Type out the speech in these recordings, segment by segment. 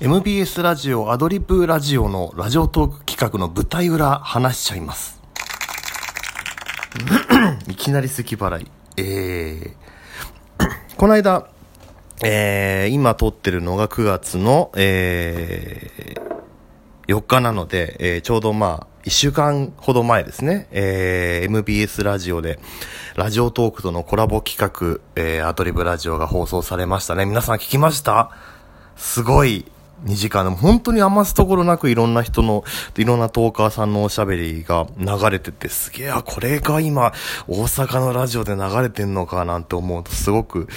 MBS ラジオアドリブラジオのラジオトーク企画の舞台裏話しちゃいます。いきなり咳払い。えー、この間、えー、今撮ってるのが9月の、えー、4日なので、えー、ちょうどまあ、1週間ほど前ですね、えー、MBS ラジオで、ラジオトークとのコラボ企画、えー、アドリブラジオが放送されましたね。皆さん聞きました？すごい2時間。でも本当に余すところなくいろんな人の、いろんなトーカーさんのおしゃべりが流れててすげえ、あ、これが今大阪のラジオで流れてんのかなんて思うとすごく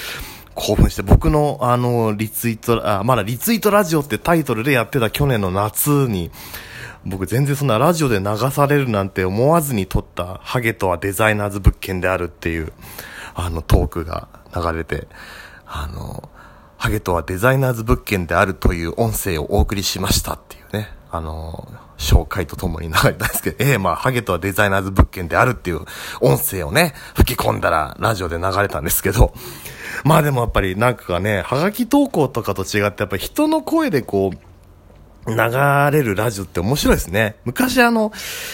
興奮して、僕のあの、リツイート、あ、まだリツイートラジオってタイトルでやってた去年の夏に、僕全然そんなラジオで流されるなんて思わずに撮ったハゲとはデザイナーズ物件であるっていう、あのトークが流れて、あの、ハゲとはデザイナーズ物件であるという音声をお送りしましたっていうね、あの、紹介とともに流れたんですけど、ええまあ、ハゲとはデザイナーズ物件であるっていう音声をね、吹き込んだらラジオで流れたんですけど、まあでもやっぱりなんかね、ハガキ投稿とかと違ってやっぱり人の声でこう、流れるラジオって面白いですね。昔あの、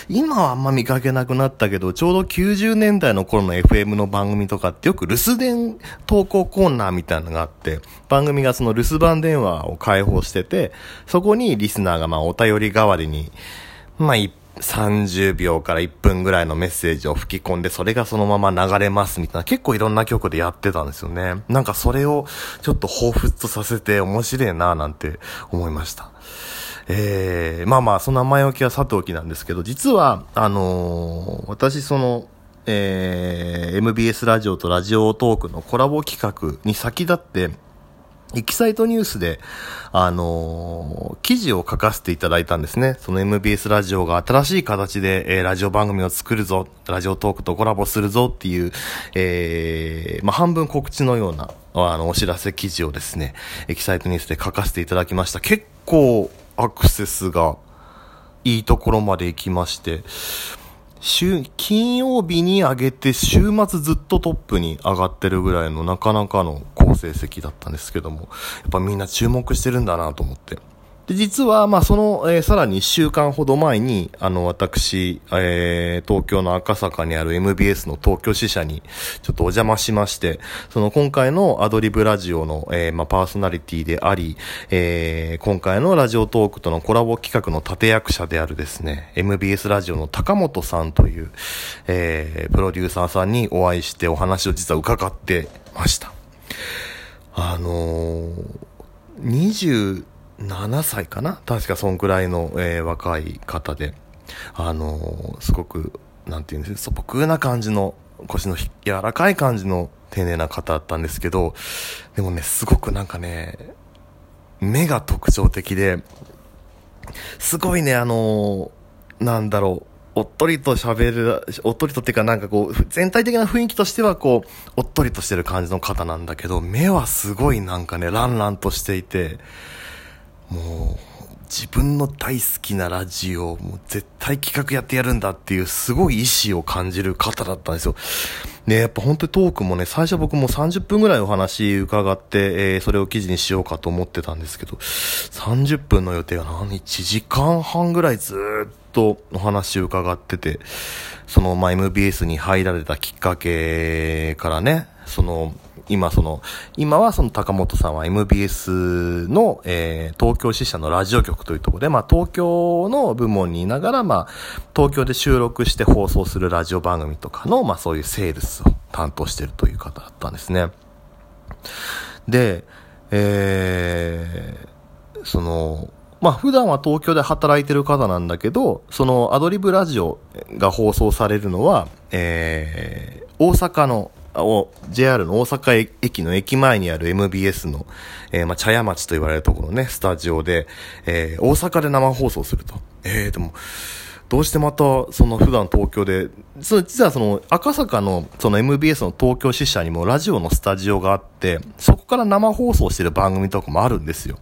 今はあんま見かけなくなったけど、ちょうど90年代の頃の FM の番組とかってよく留守電投稿コーナーみたいなのがあって、番組がその留守番電話を開放してて、そこにリスナーがまあお便り代わりに、まあ30秒から1分ぐらいのメッセージを吹き込んで、それがそのまま流れますみたいな、結構いろんな曲でやってたんですよね。なんかそれをちょっと彷彿とさせて面白いなぁなんて思いました。えー、まあまあ、その前置きはさておきなんですけど、実は、あのー、私その、えー、MBS ラジオとラジオトークのコラボ企画に先立って、エキサイトニュースで、あのー、記事を書かせていただいたんですね。その MBS ラジオが新しい形で、えー、ラジオ番組を作るぞ、ラジオトークとコラボするぞっていう、えー、まあ、半分告知のような、あの、お知らせ記事をですね、エキサイトニュースで書かせていただきました。結構、アクセスがいいところまで行きまして、週、金曜日に上げて週末ずっとトップに上がってるぐらいのなかなかの好成績だったんですけども、やっぱみんな注目してるんだなと思って。で、実は、まあ、その、えー、さらに1週間ほど前に、あの、私、えー、東京の赤坂にある MBS の東京支社に、ちょっとお邪魔しまして、その今回のアドリブラジオの、えー、まあ、パーソナリティであり、えー、今回のラジオトークとのコラボ企画の立役者であるですね、MBS ラジオの高本さんという、えー、プロデューサーさんにお会いしてお話を実は伺ってました。あのー、20、7歳かな？確かそんくらいの、えー、若い方で、あのー、すごく、なんていうんですか、素朴な感じの、腰の柔らかい感じの丁寧な方だったんですけど、でもね、すごくなんかね、目が特徴的で、すごいね、あのー、なんだろう、おっとりと喋る、おっとりとっていうかなんかこう、全体的な雰囲気としてはこう、おっとりとしてる感じの方なんだけど、目はすごいなんかね、ランランとしていて、もう自分の大好きなラジオもう絶対企画やってやるんだっていうすごい意志を感じる方だったんですよ。ね、やっぱ本当にトークもね、最初僕も30分ぐらいお話伺って、えー、それを記事にしようかと思ってたんですけど、30分の予定が何、1時間半ぐらいずっとお話伺ってて、その、まあ、MBS に入られたきっかけからね、その、今その、今はその高本さんは MBS の、えー、東京支社のラジオ局というところで、まあ東京の部門にいながら、まあ東京で収録して放送するラジオ番組とかの、まあそういうセールスを担当しているという方だったんですね。で、えー、その、まあ普段は東京で働いてる方なんだけど、そのアドリブラジオが放送されるのは、えー、大阪のを JR の大阪駅の駅前にある MBS の、えー、まあ、茶屋町と言われるところのね、スタジオで、えー、大阪で生放送すると。えー、でも、どうしてまた、その普段東京で、そ実はその赤坂のその MBS の東京支社にもラジオのスタジオがあって、そこから生放送してる番組とかもあるんですよ。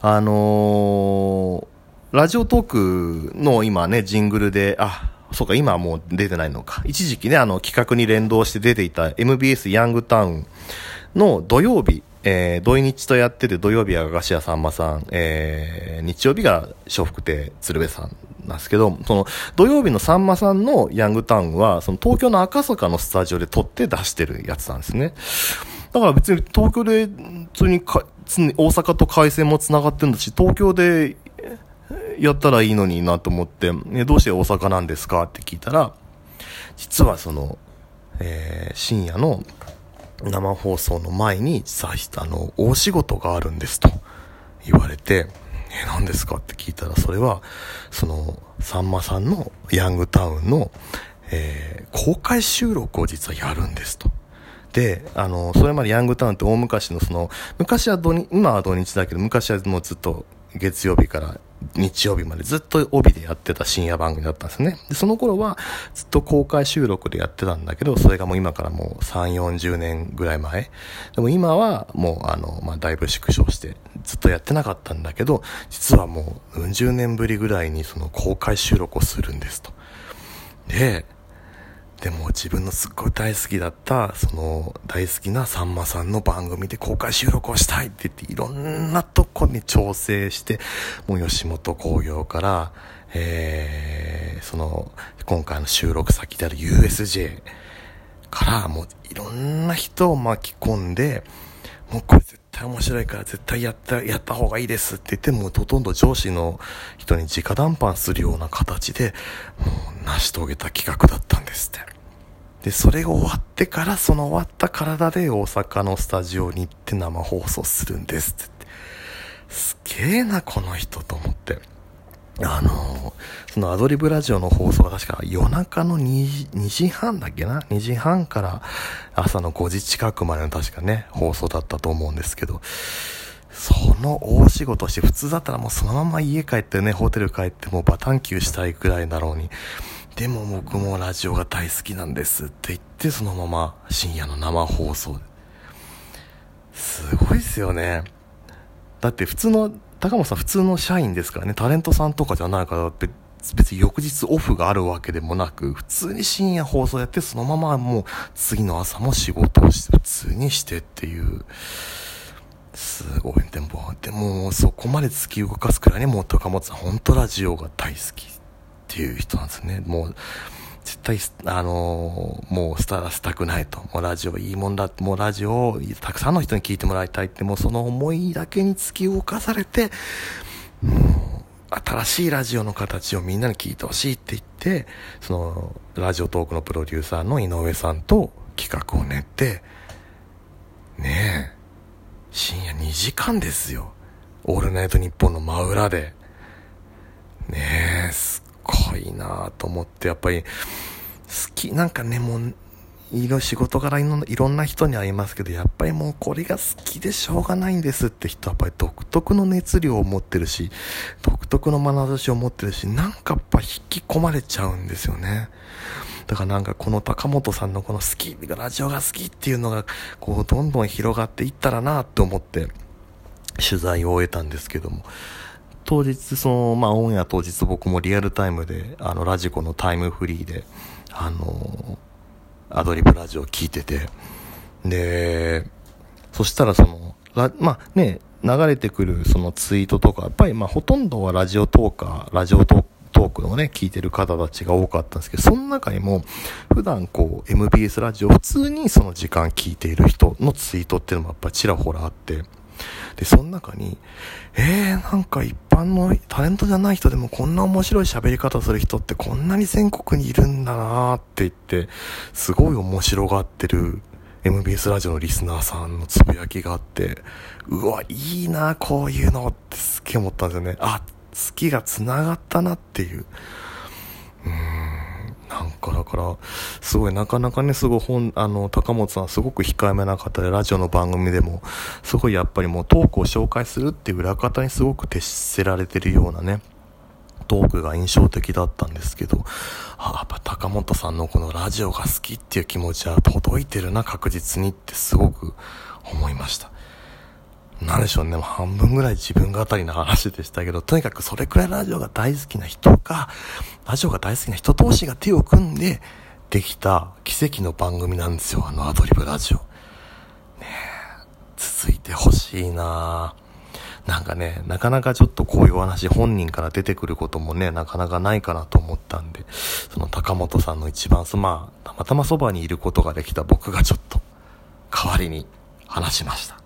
あのー、ラジオトークの今ね、ジングルで、あ、そうか、今はもう出てないのか。一時期ね、あの、企画に連動して出ていた MBS ヤングタウンの土曜日えー、土日とやってて、土曜日はガシアさんまさん、えー、日曜日が笑福亭鶴瓶さんなんですけど、その、土曜日のさんまさんのヤングタウンは、その東京の赤坂のスタジオで撮って出してるやつなんですね。だから別に東京で、普通にか、大阪と回線も繋がってるんだし、東京でやったらいいのになと思って、ね、どうして大阪なんですかって聞いたら、実はその、えー、深夜の生放送の前に、さあの、大仕事があるんですと言われて、え、何ですかって聞いたら、それは、その、さんまさんのヤングタウンの、えー、公開収録を実はやるんですと。で、あの、それまでヤングタウンって大昔のその、昔は土日、今は土日だけど、昔はもうずっと月曜日から日曜日までずっと帯でやってた深夜番組だったんですね。で、その頃はずっと公開収録でやってたんだけど、それがもう今からもう3、40年ぐらい前。でも今はもうあの、まあ、だいぶ縮小してずっとやってなかったんだけど、実はもう40年ぶりぐらいにその公開収録をするんですと。で、でも自分のすっごい大好きだった、その大好きなさんまさんの番組で公開収録をしたいって言っていろんなとこに調整して、もう吉本興業から、えー、その今回の収録先である USJ からもういろんな人を巻き込んで、もうこれ絶対面白いから絶対やった、やった方がいいですって言ってもほとんど上司の人に直談判するような形でもう成し遂げた企画だったんですって。で、それが終わってから、その終わった体で大阪のスタジオに行って生放送するんですって。すげえな、この人と思って。あのそのアドリブラジオの放送が確か夜中の 2, 2時半だっけな ?2 時半から朝の5時近くまでの確かね、放送だったと思うんですけど、その大仕事して普通だったらもうそのまま家帰ってね、ホテル帰ってもうバタンキューしたいくらいだろうに、でも僕もラジオが大好きなんですって言って、そのまま深夜の生放送。すごいっすよね。だって普通の、高本さん普通の社員ですからね、タレントさんとかじゃないからって、別に翌日オフがあるわけでもなく、普通に深夜放送やって、そのままもう次の朝も仕事をして、普通にしてっていう。すごい。でも、でも、そこまで突き動かすくらいにもう高本さん、本当ラジオが大好き。っていう人なんですね。もう、絶対、あのー、もうスターしたくないと。もうラジオいいもんだもうラジオをたくさんの人に聞いてもらいたいって、もうその思いだけに突き動かされて、新しいラジオの形をみんなに聞いてほしいって言って、その、ラジオトークのプロデューサーの井上さんと企画を練って、ねえ、深夜2時間ですよ。オールナイトニッポンの真裏で。ねえ、ごいなと思って、やっぱり、好き、なんかね、もう、いろ仕事柄いろんな人に会いますけど、やっぱりもうこれが好きでしょうがないんですって人はやっぱり独特の熱量を持ってるし、独特の眼差しを持ってるし、なんかやっぱ引き込まれちゃうんですよね。だからなんかこの高本さんのこの好き、ラジオが好きっていうのが、こうどんどん広がっていったらなと思って、取材を終えたんですけども、当日、その、まあ、オンエア当日僕もリアルタイムで、あの、ラジコのタイムフリーで、あの、アドリブラジオ聞いてて、で、そしたらその、まあね、流れてくるそのツイートとか、やっぱりまあほとんどはラジオトーカー、ラジオトークのね、聞いてる方たちが多かったんですけど、その中にも、普段こう、MBS ラジオ普通にその時間聞いている人のツイートっていうのもやっぱちらほらあって、で、その中に、えー、なんか一般のタレントじゃない人でもこんな面白い喋り方する人ってこんなに全国にいるんだなーって言って、すごい面白がってる MBS ラジオのリスナーさんのつぶやきがあって、うわ、いいな、こういうのってすっげえ思ったんですよね。あ、好きが繋がったなっていう。かだから、すごいなかなかね、すごい本、あの、高本さんすごく控えめな方で、ラジオの番組でも、すごいやっぱりもうトークを紹介するっていう裏方にすごく徹せられてるようなね、トークが印象的だったんですけど、あ、やっぱ高本さんのこのラジオが好きっていう気持ちは届いてるな、確実にってすごく思いました。なんでしょうね、半分ぐらい自分語りの話でしたけど、とにかくそれくらいラジオが大好きな人が、ラジオが大好きな人同士が手を組んでできた奇跡の番組なんですよ、あのアドリブラジオ。ね続いてほしいななんかね、なかなかちょっとこういうお話本人から出てくることもね、なかなかないかなと思ったんで、その高本さんの一番、まあ、たまたまそばにいることができた僕がちょっと、代わりに話しました。